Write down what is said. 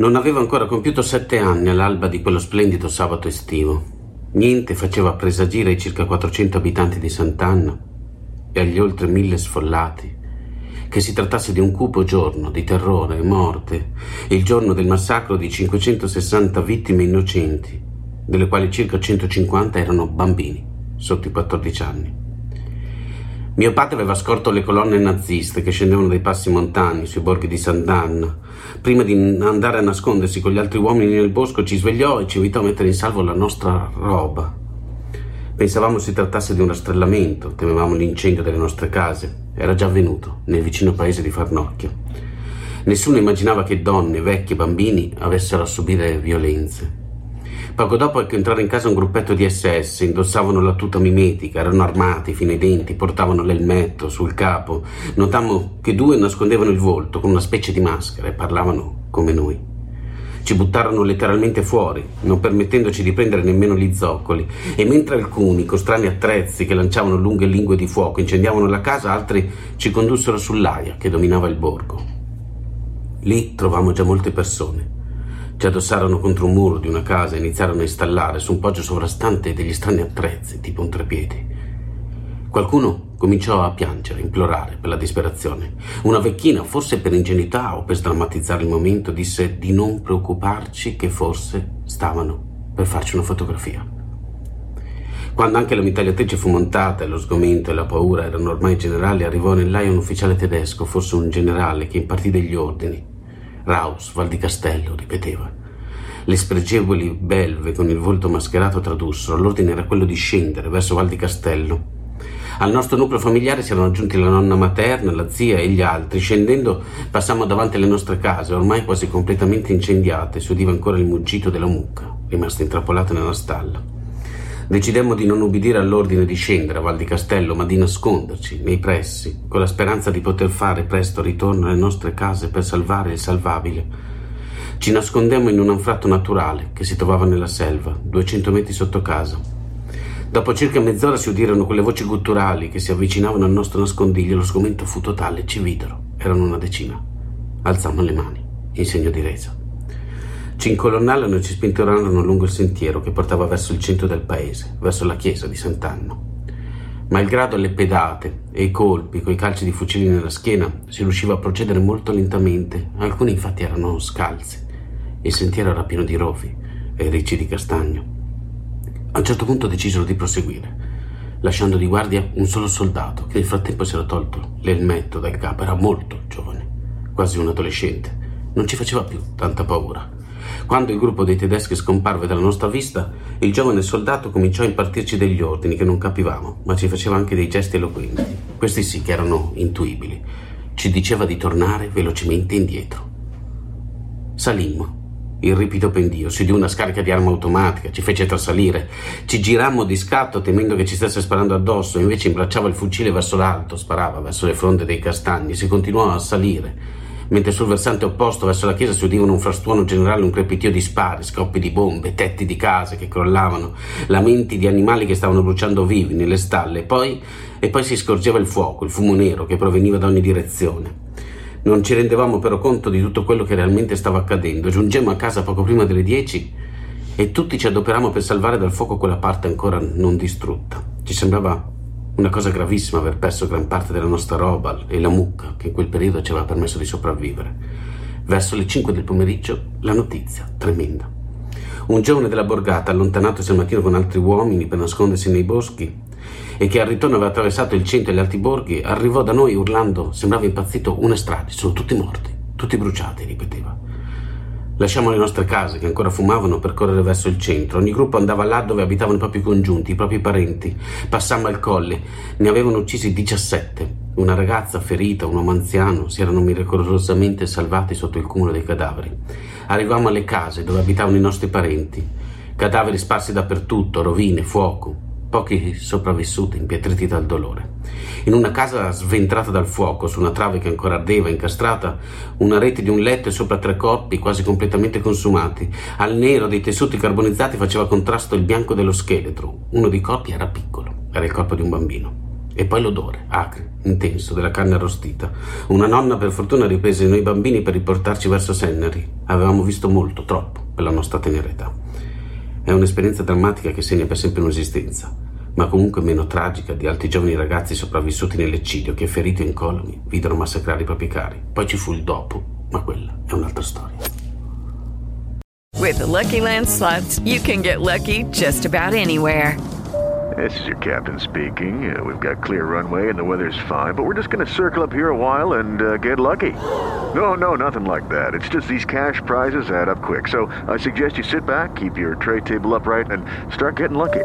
Non aveva ancora compiuto sette anni all'alba di quello splendido sabato estivo. Niente faceva presagire ai circa 400 abitanti di Sant'Anna e agli oltre mille sfollati che si trattasse di un cupo giorno di terrore e morte, il giorno del massacro di 560 vittime innocenti, delle quali circa 150 erano bambini sotto i 14 anni. Mio padre aveva scorto le colonne naziste che scendevano dai passi montani sui borghi di Sant'Anna. Prima di andare a nascondersi con gli altri uomini nel bosco ci svegliò e ci invitò a mettere in salvo la nostra roba. Pensavamo si trattasse di un rastrellamento, temevamo l'incendio delle nostre case. Era già avvenuto nel vicino paese di Farnocchio. Nessuno immaginava che donne, vecchi e bambini avessero a subire violenze. Poco dopo ecco entrare in casa un gruppetto di SS, indossavano la tuta mimetica, erano armati fino ai denti, portavano l'elmetto sul capo. Notammo che due nascondevano il volto con una specie di maschera e parlavano come noi. Ci buttarono letteralmente fuori, non permettendoci di prendere nemmeno gli zoccoli, e mentre alcuni, con strani attrezzi che lanciavano lunghe lingue di fuoco, incendiavano la casa, altri ci condussero sull'aia che dominava il borgo. Lì trovammo già molte persone ci addossarono contro un muro di una casa e iniziarono a installare su un poggio sovrastante degli strani attrezzi, tipo un trepiedi. Qualcuno cominciò a piangere, implorare per la disperazione. Una vecchina, forse per ingenuità o per sdrammatizzare il momento, disse di non preoccuparci che forse stavano per farci una fotografia. Quando anche la mitragliatrice fu montata e lo sgomento e la paura erano ormai generali, arrivò nell'aia un ufficiale tedesco, forse un generale, che impartì degli ordini. Raus, Val di Castello, ripeteva. Le spregevoli belve con il volto mascherato tradussero. L'ordine era quello di scendere verso Val di Castello. Al nostro nucleo familiare si erano aggiunti la nonna materna, la zia e gli altri. Scendendo passammo davanti alle nostre case, ormai quasi completamente incendiate. Si udiva ancora il muggito della mucca, rimasta intrappolata nella stalla. Decidemmo di non ubbidire all'ordine di scendere a Val di Castello, ma di nasconderci nei pressi, con la speranza di poter fare presto ritorno alle nostre case per salvare il salvabile. Ci nascondemmo in un anfratto naturale che si trovava nella selva, 200 metri sotto casa. Dopo circa mezz'ora si udirono quelle voci gutturali che si avvicinavano al nostro nascondiglio. Lo sgomento fu totale, ci videro. Erano una decina. Alzammo le mani, in segno di resa. Ci incolonnarono e ci spintellarono lungo il sentiero che portava verso il centro del paese, verso la chiesa di Sant'Anno. Malgrado le pedate e i colpi coi calci di fucili nella schiena, si riusciva a procedere molto lentamente. Alcuni infatti erano scalzi. Il sentiero era pieno di rovi e ricci di castagno. A un certo punto decisero di proseguire, lasciando di guardia un solo soldato che nel frattempo si era tolto l'elmetto dal capo. Era molto giovane, quasi un adolescente. Non ci faceva più tanta paura. Quando il gruppo dei tedeschi scomparve dalla nostra vista, il giovane soldato cominciò a impartirci degli ordini che non capivamo, ma ci faceva anche dei gesti eloquenti. Questi sì che erano intuibili. Ci diceva di tornare velocemente indietro. Salimmo. Il ripido pendio si diù una scarica di arma automatica, ci fece trasalire. Ci girammo di scatto temendo che ci stesse sparando addosso, invece imbracciava il fucile verso l'alto, sparava verso le fronde dei castagni, si continuò a salire mentre sul versante opposto verso la chiesa si udivano un frastuono generale, un crepitio di spari, scoppi di bombe, tetti di case che crollavano, lamenti di animali che stavano bruciando vivi nelle stalle, poi, e poi si scorgeva il fuoco, il fumo nero che proveniva da ogni direzione. Non ci rendevamo però conto di tutto quello che realmente stava accadendo. Giungemmo a casa poco prima delle dieci e tutti ci adoperammo per salvare dal fuoco quella parte ancora non distrutta. Ci sembrava una cosa gravissima aver perso gran parte della nostra roba e la mucca che in quel periodo ci aveva permesso di sopravvivere. Verso le 5 del pomeriggio la notizia, tremenda. Un giovane della borgata, allontanatosi al mattino con altri uomini per nascondersi nei boschi e che al ritorno aveva attraversato il centro e gli altri borghi, arrivò da noi urlando, sembrava impazzito, una strada, sono tutti morti, tutti bruciati, ripeteva. Lasciamo le nostre case che ancora fumavano per correre verso il centro. Ogni gruppo andava là dove abitavano i propri congiunti, i propri parenti. Passammo al colle. Ne avevano uccisi 17. Una ragazza ferita, un uomo anziano si erano miracolosamente salvati sotto il cumulo dei cadaveri. Arrivammo alle case dove abitavano i nostri parenti. Cadaveri sparsi dappertutto, rovine, fuoco pochi sopravvissuti impietriti dal dolore. In una casa sventrata dal fuoco, su una trave che ancora ardeva, incastrata, una rete di un letto e sopra tre corpi quasi completamente consumati. Al nero dei tessuti carbonizzati faceva contrasto il bianco dello scheletro. Uno dei corpi era piccolo, era il corpo di un bambino. E poi l'odore, acre, intenso, della carne arrostita. Una nonna per fortuna riprese noi bambini per riportarci verso Senneri. Avevamo visto molto, troppo, per la nostra tenera età. È un'esperienza drammatica che segna per sempre un'esistenza, ma comunque meno tragica di altri giovani ragazzi sopravvissuti nell'eccidio che, feriti in coloni, videro massacrare i propri cari. Poi ci fu il dopo, ma quella è un'altra storia. With the Lucky Land slots, you can get lucky just about anywhere. This is your captain speaking. Uh, we've got clear runway and the weather's fine, but we're just going to circle up here a while and uh, get lucky. No, no, nothing like that. It's just these cash prizes add up quick. So I suggest you sit back, keep your tray table upright, and start getting lucky.